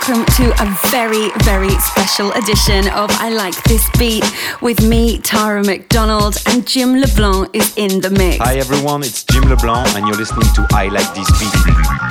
Welcome to a very, very special edition of I Like This Beat with me, Tara McDonald, and Jim LeBlanc is in the mix. Hi, everyone, it's Jim LeBlanc, and you're listening to I Like This Beat.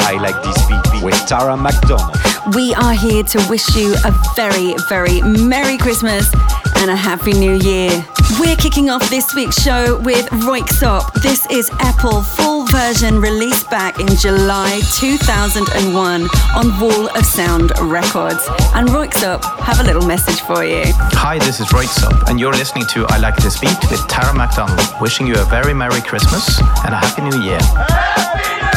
I Like This Beat with Tara McDonald. We are here to wish you a very, very Merry Christmas and a Happy New Year. We're kicking off this week's show with Röyksopp. This is Eple full version released back in July 2001 on Wall of Sound Records. And Röyksopp have a little message for you. Hi, this is Röyksopp, and you're listening to I Like This Beat with Tara McDonald, wishing you a very Merry Christmas and a Happy New Year. listening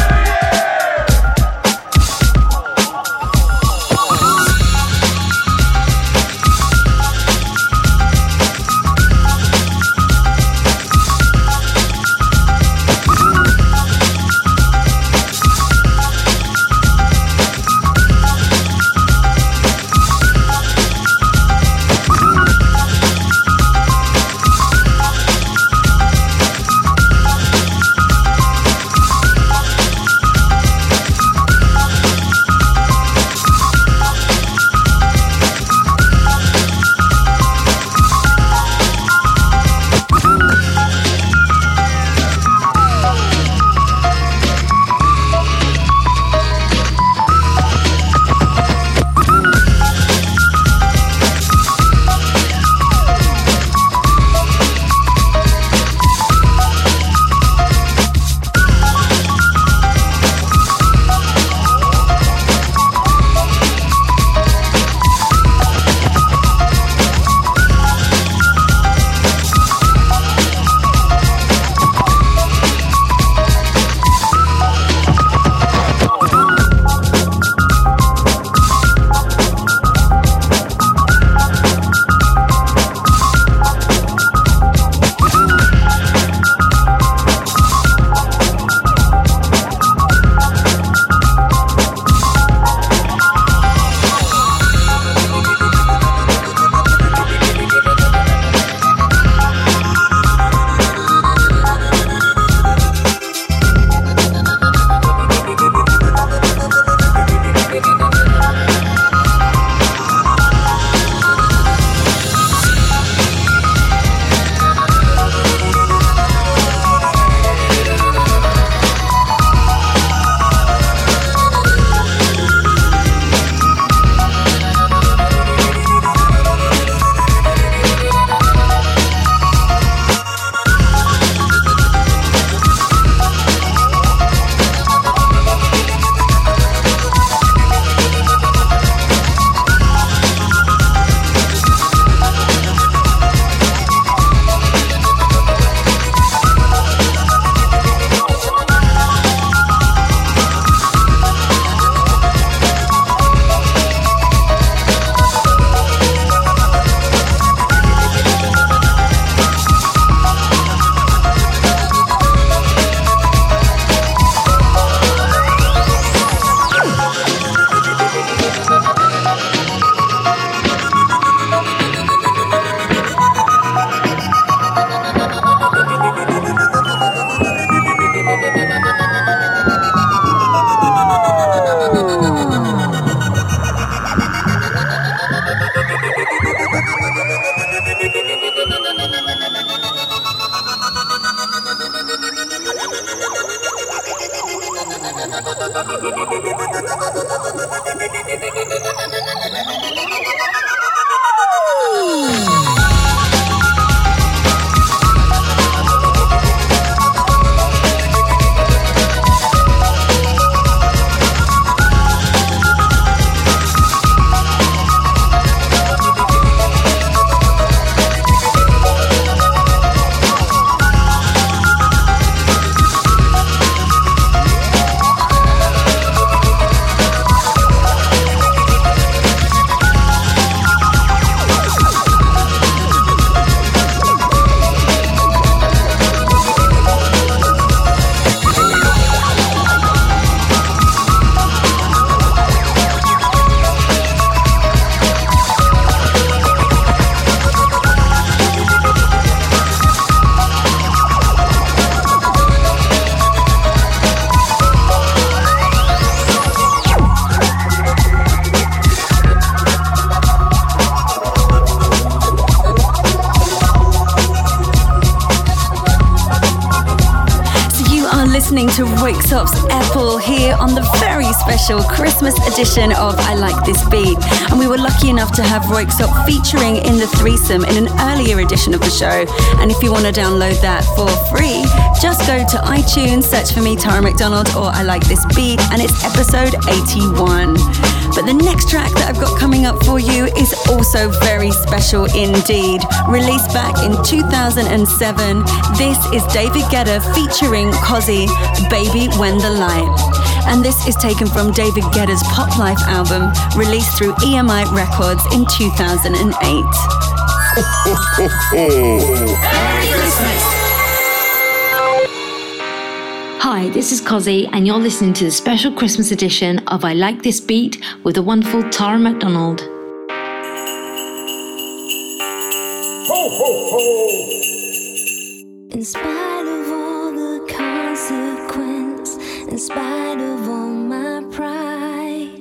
special Christmas edition of I Like This Beat. And we were lucky enough to have Röyksopp featuring in the threesome in an earlier edition of the show. And if you want to download that for free, just go to iTunes, search for me, Tara McDonald, or I Like This Beat, and it's episode 81. But the next track that I've got coming up for you is also very special indeed. Released back in 2007, this is David Guetta featuring Cozi, Baby When the Light. And this is taken from David Guetta's Pop Life album, released through EMI Records in 2008. Merry Christmas! Hi, this is Cozi, and you're listening to the special Christmas edition of I Like This Beat with the wonderful Tara McDonald. Ho, ho, ho! In spite of all the consequence, in spite of all my pride,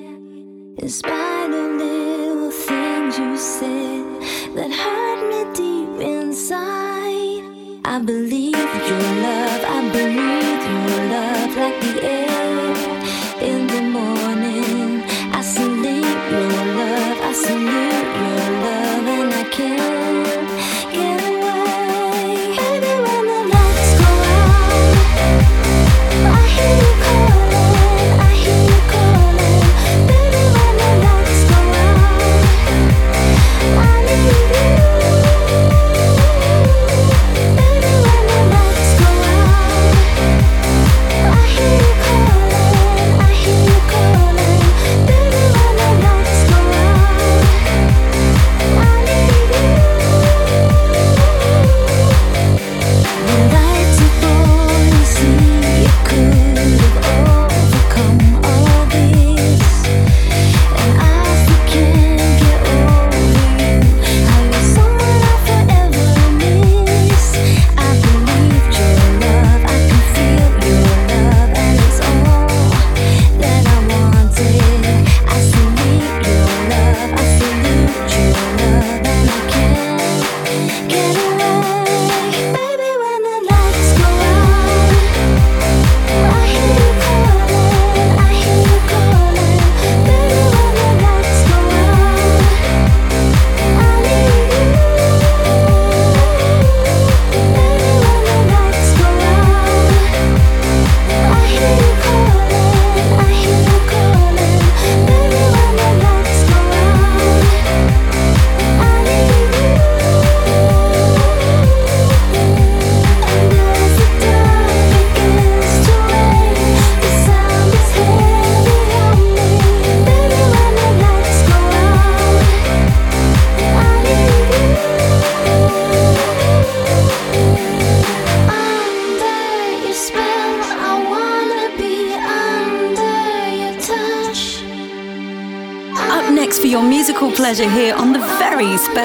in spite of little things you said that hurt me deep inside, I believe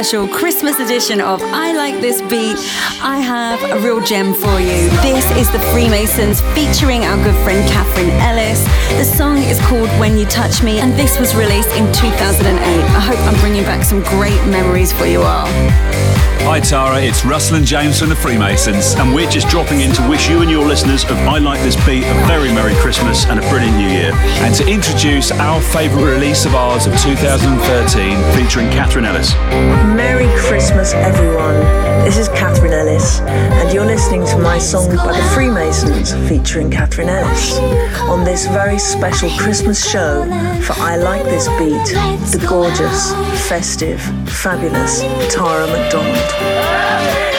special Christmas edition of I Like This Beat, I have a real gem for you. This is the Freemasons featuring our good friend Katherine Ellis. The song is called When You Touch Me, and this was released in 2008. I hope I'm bringing back some great memories for you all. Hi Tara, it's Russell and James from the Freemasons, and we're just dropping in to wish you and your listeners of I Like This Beat a very Merry Christmas and a brilliant New Year, and to introduce our favourite release of ours of 2013 featuring Katherine Ellis. Merry Christmas, everyone. This is Katherine Ellis, and you're listening to my song by the Freemasons featuring Katherine Ellis on this very special Christmas show for I Like This Beat, the gorgeous, festive, fabulous Tara McDonald.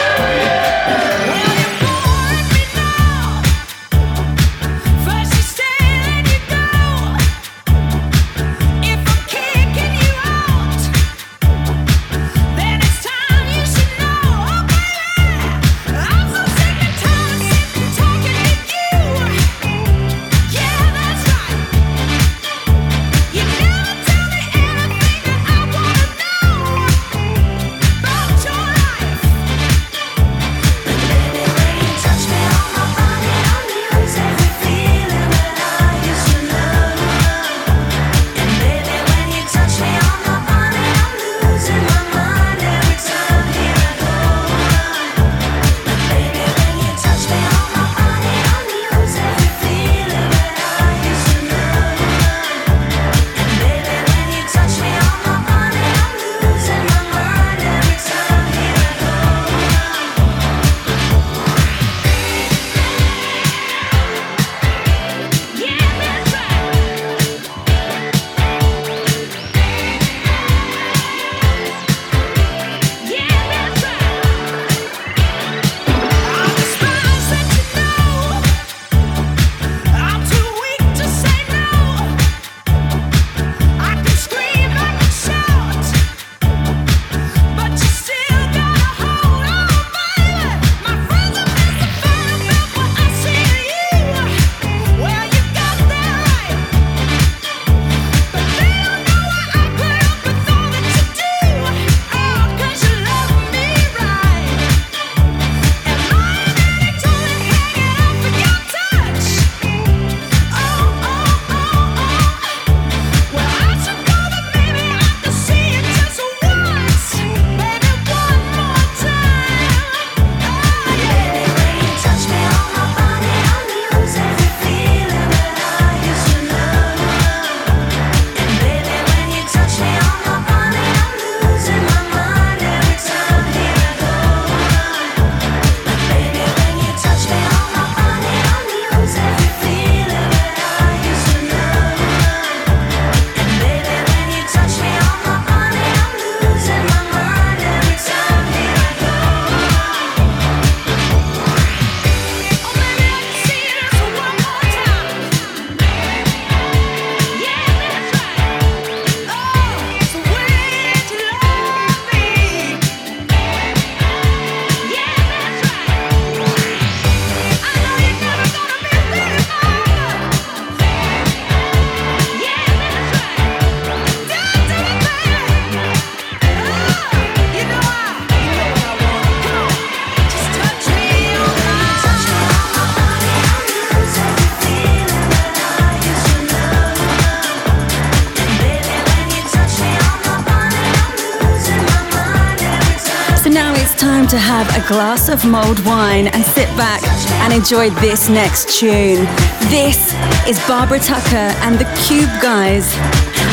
Glass of mulled wine and sit back and enjoy this next tune. This is Barbara Tucker and the Cube Guys.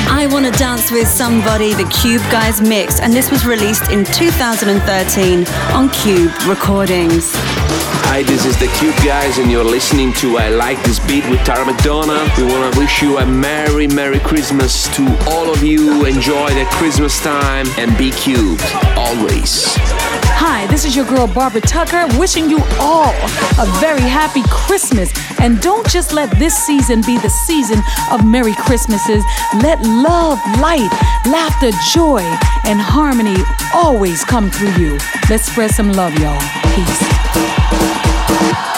I Want to Dance with Somebody, the Cube Guys mix, and this was released in 2013 on Cube Recordings. Hi, this is the Cube Guys, and you're listening to I Like This Beat with Tara McDonald. We want to wish you a Merry, Merry Christmas to all of you. Enjoy the Christmas time and be cubed, always. Hi, this is your girl Barbara Tucker, wishing you all a very happy Christmas. And don't just let this season be the season of Merry Christmases. Let love, light, laughter, joy, and harmony always come through you. Let's spread some love, y'all. Peace. Festive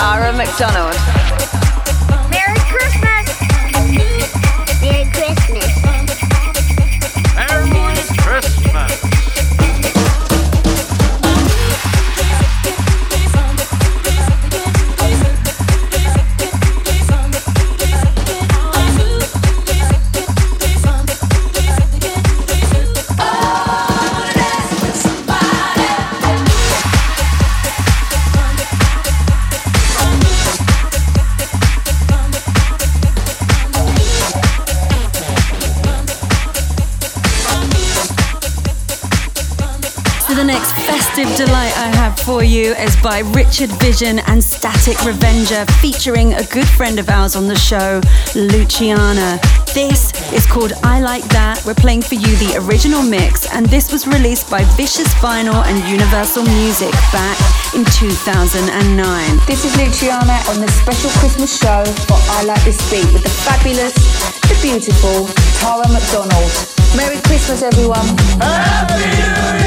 Tara McDonald. For you is by Richard Vision and Static Revenger, featuring a good friend of ours on the show, Luciana. This is called I Like That. We're playing for you the original mix, and this was released by Vicious Vinyl and Universal Music back in 2009. This is Luciana on the special Christmas show for I Like This Beat with the fabulous, the beautiful Tara McDonald. Merry Christmas, everyone. Happy New Year!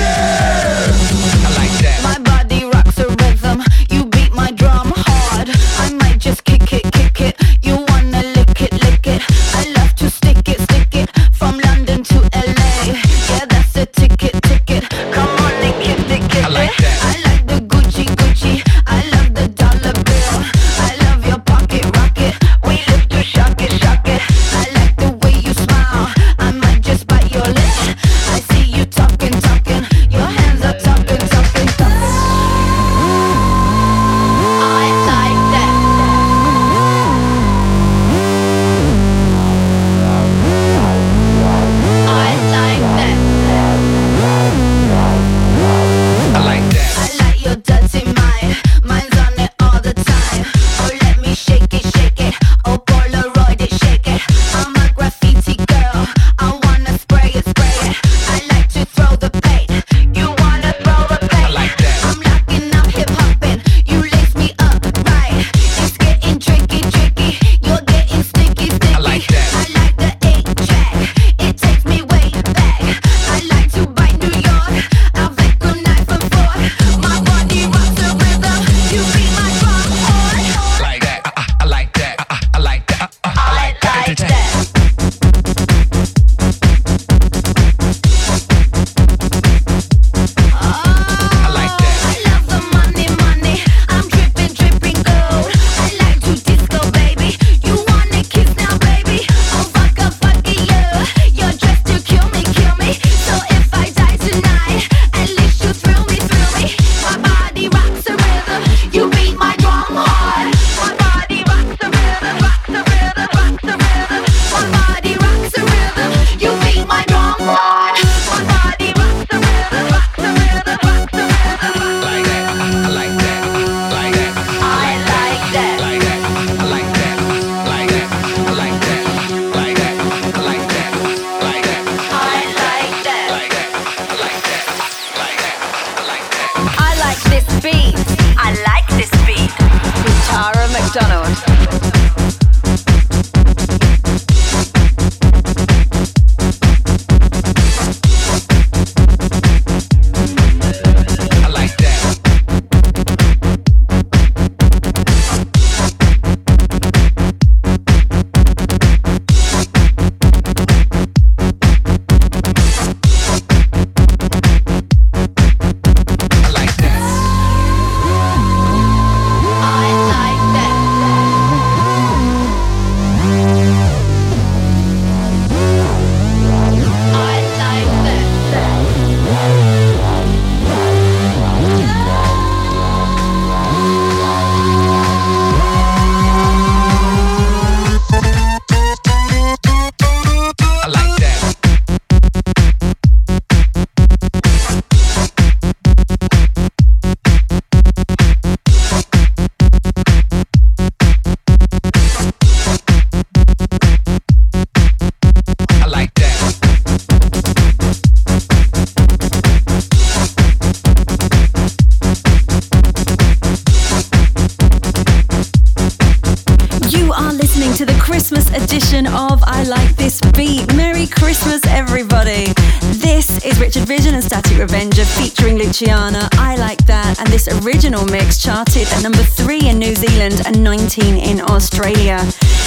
2019 in Australia.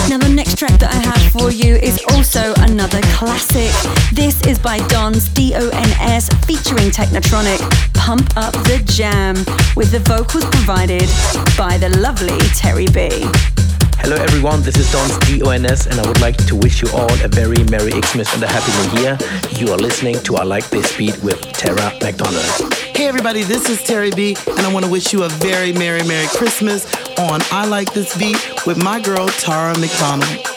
Now, the next track that I have for you is also another classic. This is by Don's D O N S featuring Technotronic, Pump Up the Jam, with the vocals provided by the lovely Terri B. Hello everyone, this is Don's DONS and I would like to wish you all a very Merry Xmas and a Happy New Year. You are listening to I Like This Beat with Tara McDonald. Hey everybody, this is Terri B and I want to wish you a very Merry Merry Christmas on I Like This Beat with my girl Tara McDonald.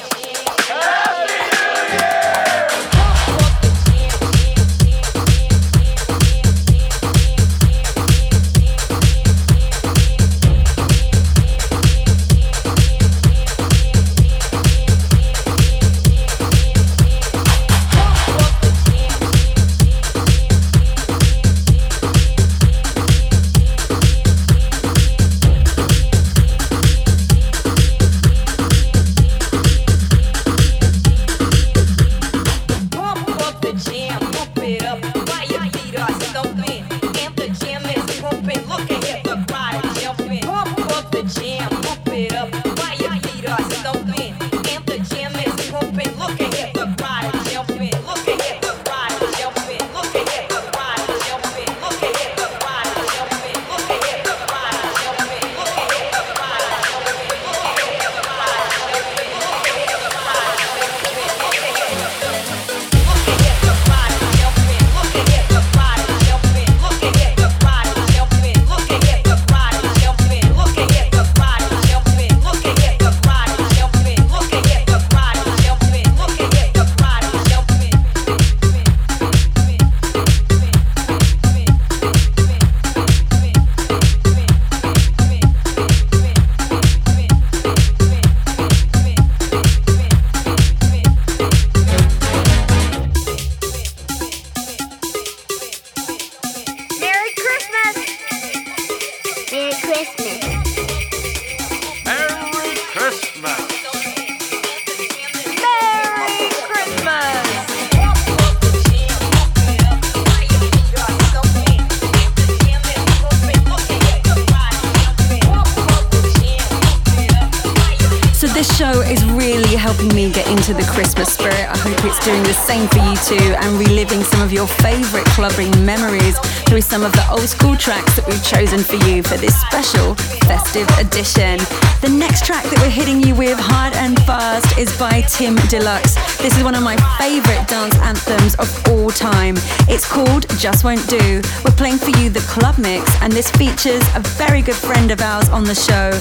Christmas spirit. I hope it's doing the same for you too and reliving some of your favourite clubbing memories through some of the old school tracks that we've chosen for you for this special festive edition. The next track that we're hitting you with hard and fast is by Tim Deluxe. This is one of my favourite dance anthems of all time. It's called Just Won't Do. We're playing for you the club mix, and this features a very good friend of ours on the show,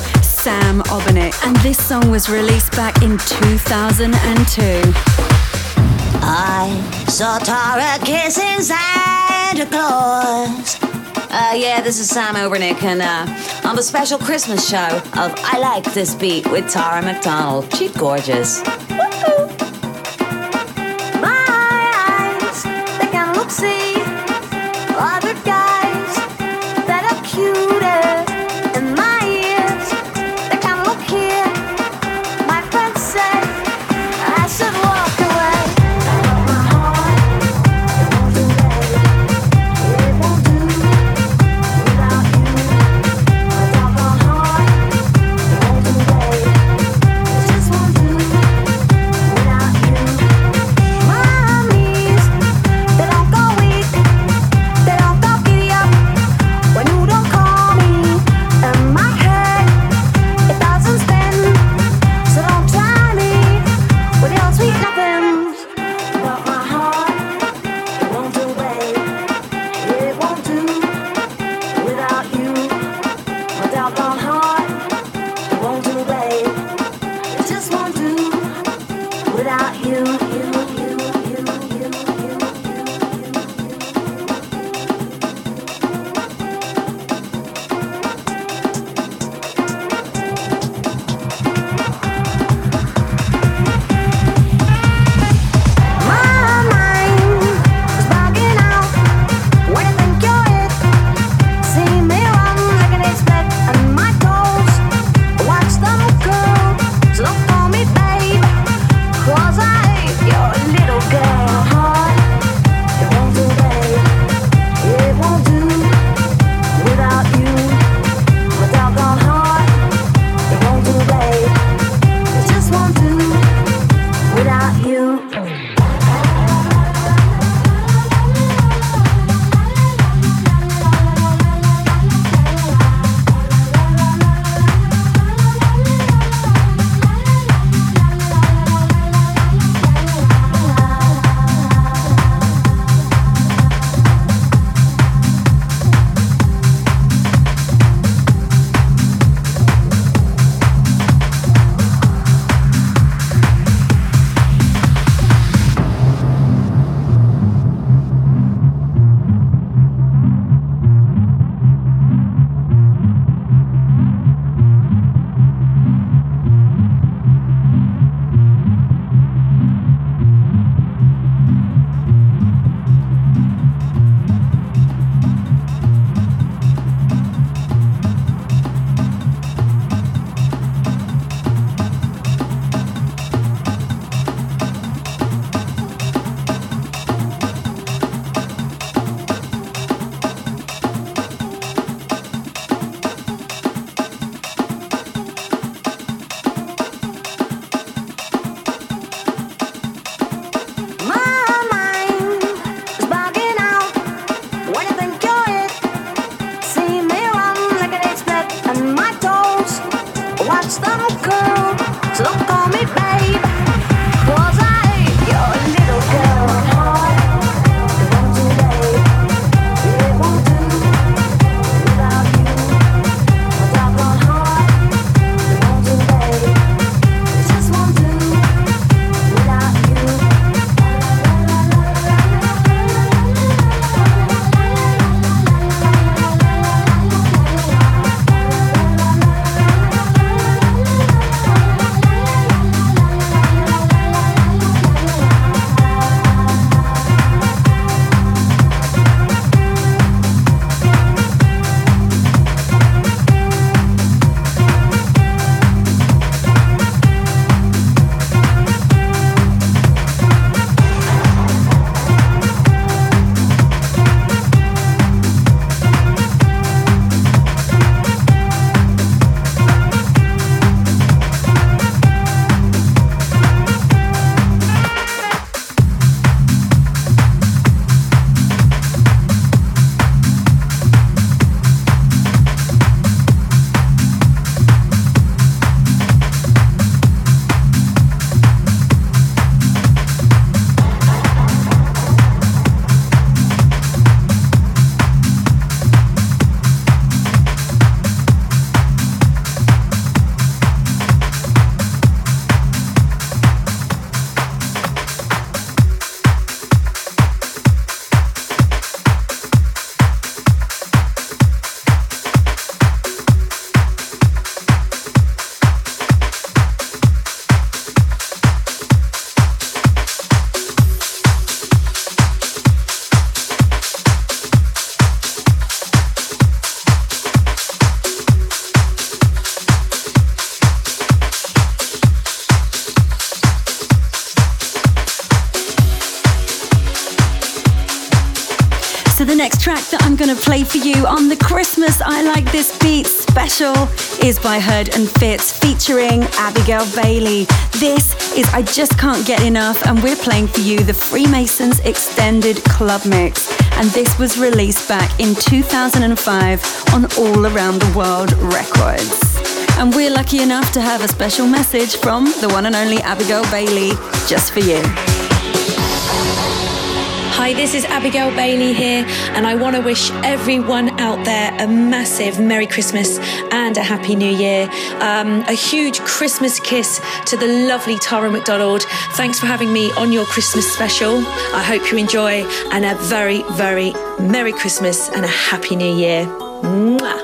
Sam Obernik. And this song was released back in 2002. I saw Tara kissing Santa Claus. Uh, yeah, this is Sam Obernik, and uh, on the special Christmas show of I Like This Beat with Tara McDonald. She's gorgeous. that is by Herd and Fitz featuring Abigail Bailey. This is I Just Can't Get Enough, and we're playing for you the Freemasons Extended Club Mix. And this was released back in 2005 on All Around the World Records. And we're lucky enough to have a special message from the one and only Abigail Bailey just for you. Hi, this is Abigail Bailey here, and I want to wish everyone out there a massive Merry Christmas and a Happy New Year. Um, a huge Christmas kiss to the lovely Tara McDonald. Thanks for having me on your Christmas special. I hope you enjoy, and a very, very Merry Christmas and a Happy New Year. Mwah.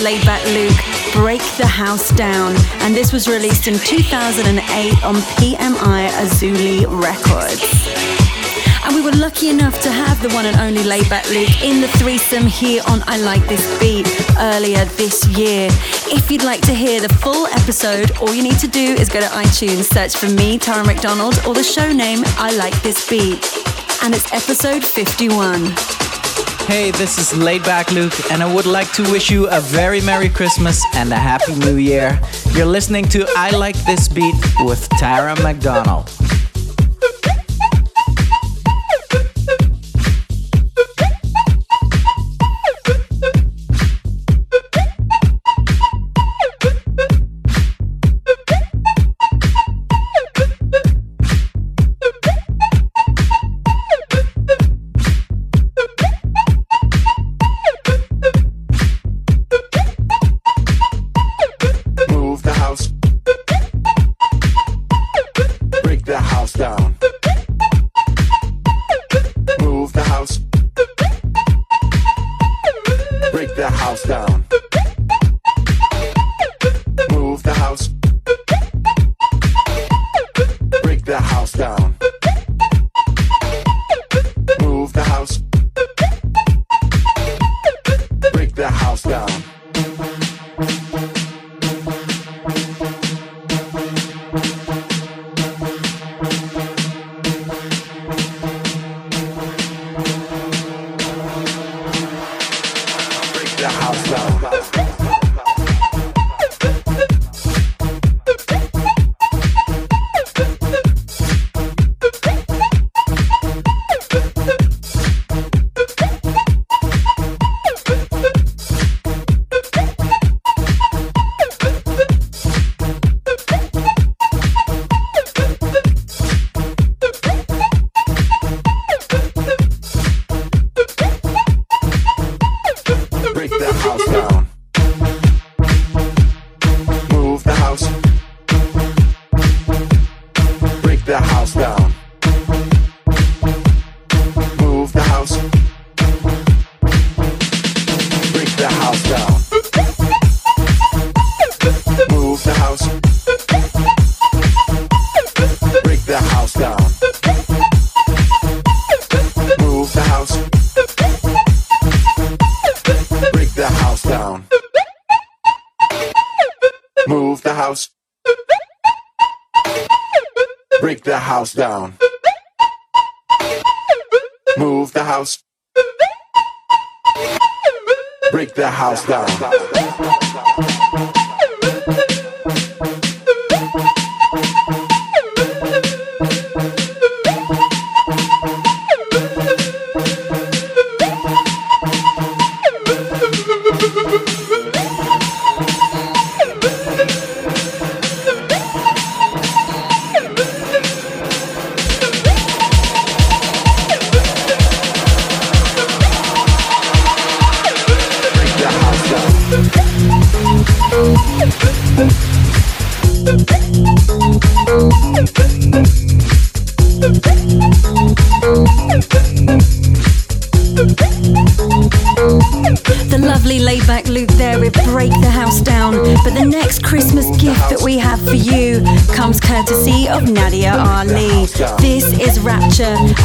Laidback Luke, Break the House Down, and this was released in 2008 on PMI Azuli Records. And we were lucky enough to have the one and only Laidback Luke in the threesome here on I Like This Beat earlier this year. If you'd like to hear the full episode, all you need to do is go to iTunes, search for me, Tara McDonald, or the show name I Like This Beat. And it's episode 51. Hey, this is Laidback Luke, and I would like to wish you a very Merry Christmas and a Happy New Year. You're listening to I Like This Beat with Tara McDonald. Break the house down.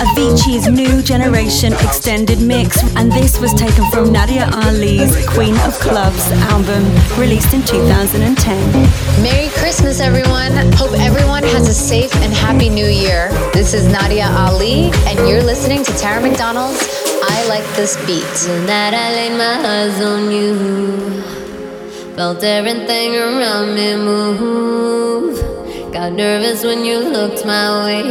Avicii's New Generation extended mix, and this was taken from Nadia Ali's Queen of Clubs album, released in 2010. Merry Christmas, everyone. Hope everyone has a safe and happy new year. This is Nadia Ali, and you're listening to Tara McDonald's I Like This Beat. Tonight I laid my eyes on you. Felt everything around me move. Got nervous when you looked my way.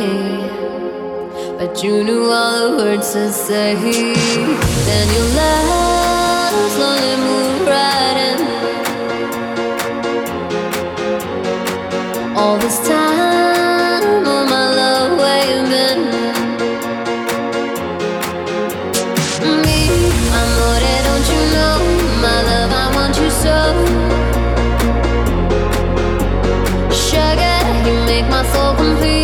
But you knew all the words to say. Then you left, slowly moved right in. All this time, complete.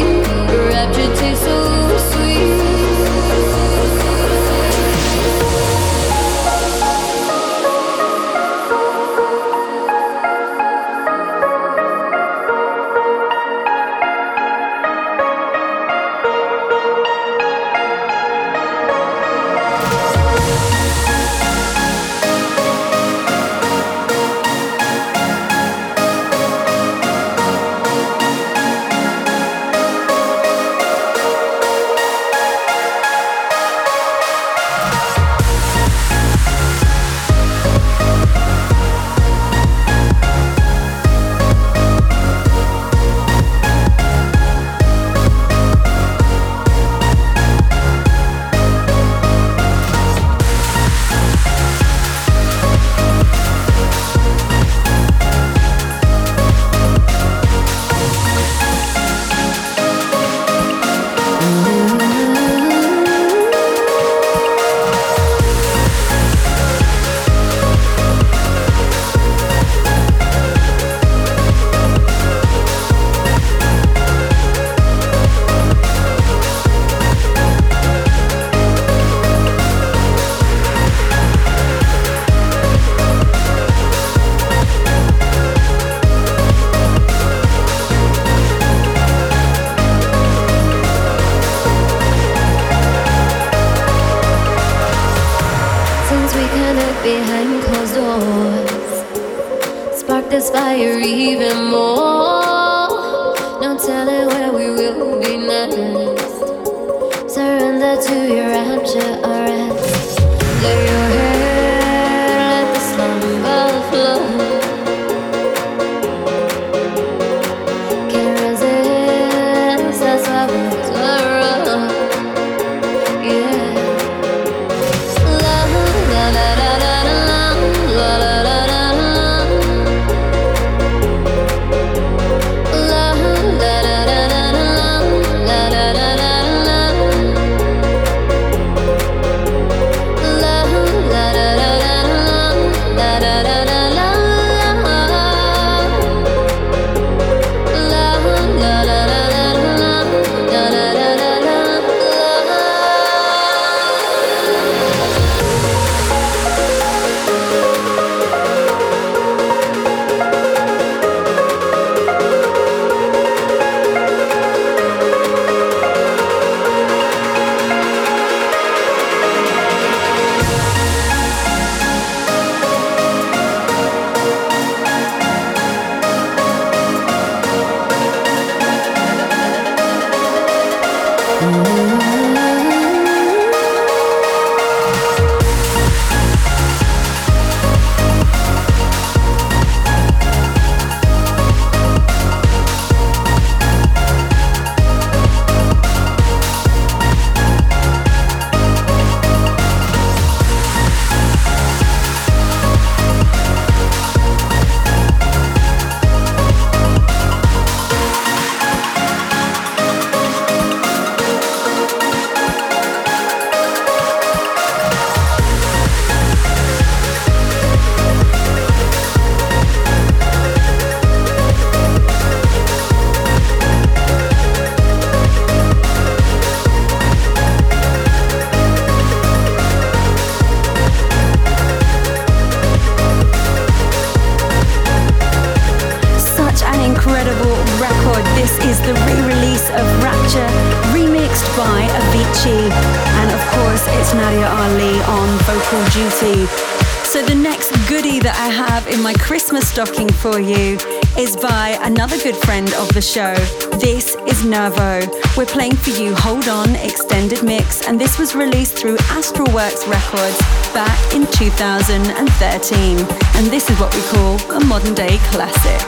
Stocking for you is by another good friend of the show. This is Nervo. We're playing for you Hold On Extended Mix, and this was released through Astralworks Records back in 2013. And this is what we call a modern day classic.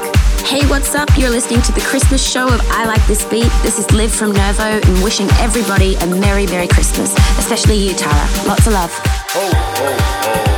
Hey, what's up? You're listening to the Christmas show of I Like This Beat. This is Liv from Nervo and wishing everybody a Merry, Merry Christmas, especially you, Tara. Lots of love. Oh, oh, oh.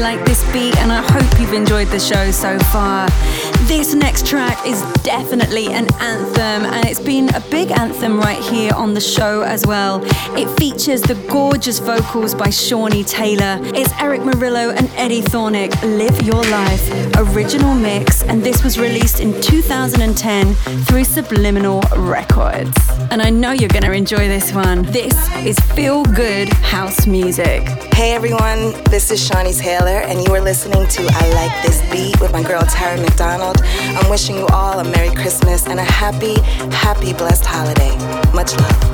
Like This Beat, and I hope you've enjoyed the show so far. This next track is definitely an anthem, and it's been a big anthem right here on the show as well. It features the gorgeous vocals by Shawnee Taylor. It's Erick Morillo and Eddie Thoneick, Live Your Life, original mix, and this was released in 2010 through Subliminal Records. And I know you're going to enjoy this one. This is Feel Good House Music. Hey everyone, this is Shawnee Taylor, and you are listening to I Like This Beat with my girl Tara McDonald. I'm wishing you all a Merry Christmas and a happy, happy, blessed holiday. Much love.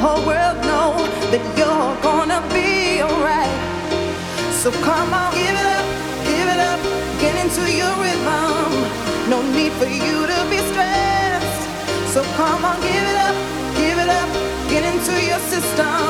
Whole world know that you're gonna be alright. So come on, give it up, give it up, get into your rhythm. No need for you to be stressed. So come on, give it up, give it up, get into your system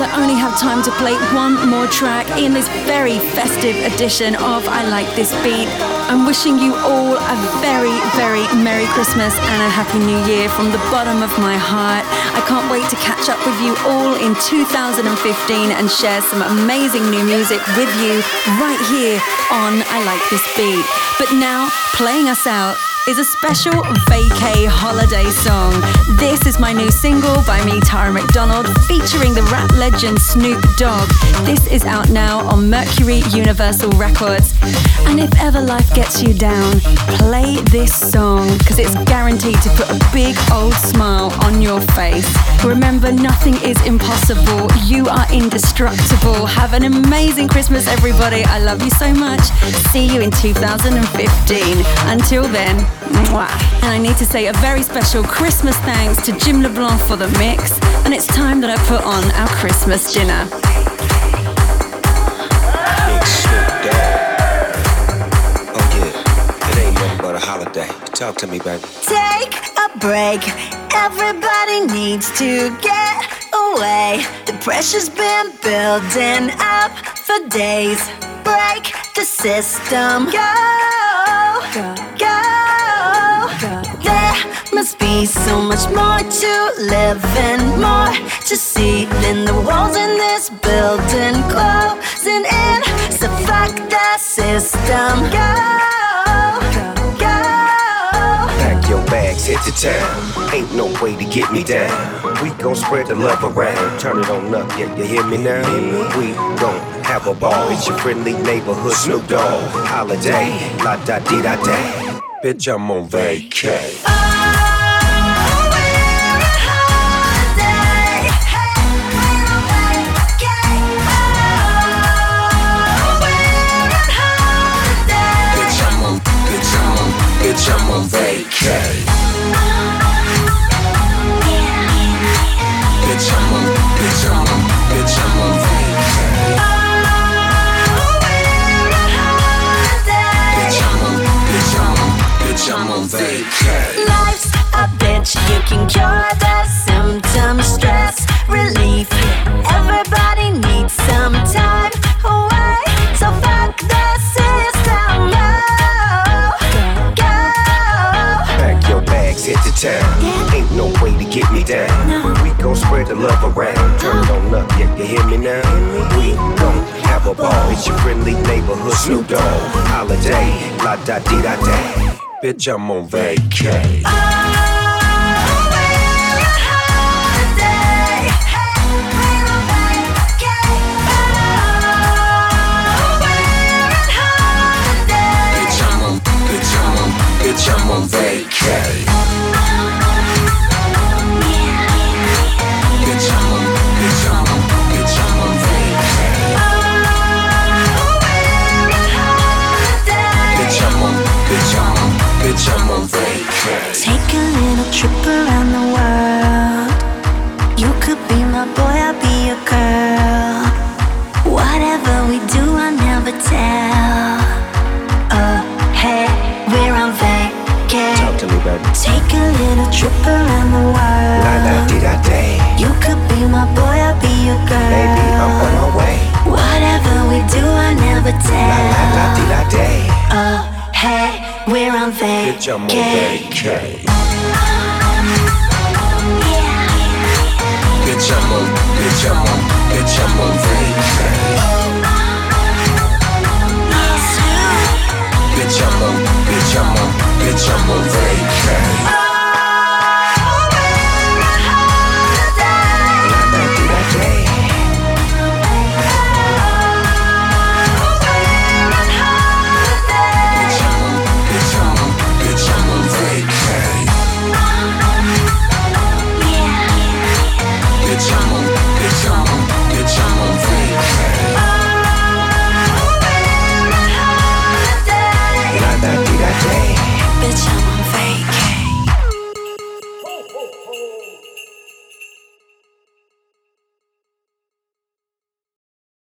I only have time to play one more track in this very festive edition of I Like This Beat. I'm wishing you all a very, very Merry Christmas and a Happy New Year from the bottom of my heart. I can't wait to catch up with you all in 2015 and share some amazing new music with you right here on I Like This Beat. But now, playing us out is a special vacay holiday song. This is my new single by me, Tara McDonald, featuring the rap legend Snoop Dogg. This is out now on Mercury Universal Records. And if ever life gets you down, play this song because it's guaranteed to put a big old smile on your face. Remember, nothing is impossible. You are indestructible. Have an amazing Christmas, everybody. I love you so much. See you in 2015. Until then. And I need to say a very special Christmas thanks to Jim LeBlanc for the mix. And it's time that I put on our Christmas dinner. Big Snoop Dogg. Oh yeah, it ain't nothing but a holiday. Talk to me, baby. Take a break. Everybody needs to get away. The pressure's been building up for days. Break the system. Go, go, must be so much more to live and more to see than the walls in this building closing in. So fuck the system. Go, go. Pack your bags, hit the town. Ain't no way to get me down. We gon' spread the love around. Turn it on up, yeah, you hear me now? We gon' have a ball. It's your friendly neighborhood Snoop Dogg. Holiday, la da di da da. Bitch, I'm on vacay. Oh, bitch, I'm on vacay. Bitch, I'm on, bitch, I'm on, bitch, I'm on vacay. Bitch, I'm on, bitch, I'm on, bitch, I'm on vacay. Life's a bitch, you can cure the symptoms, stress relief. Everybody get me down. We gon' spread the love around. Turn it on up, yeah, you hear me now? We gon' have a ball. It's your friendly neighborhood Snoop Dogg. Holiday, la da di da da. Bitch, I'm on vacay. Bitch, I'm on vacay. Take a little trip around the world. You could be my boy, I'll be your girl. Whatever we do, I'll never tell. Oh, hey, we're on vacay. Talk to me, baby. Take a little trip around the world. La da di da da. You could be my boy, I'll be your girl. Baby, I'm on my way. Whatever we do, I never tell. La la di da da. Oh, hey, we're on vacation. Bitch, I'm on, bitch, I'm on, bitch, I'm on vacation. Bitch, I'm on, bitch, I'm on, bitch, I'm on vacation.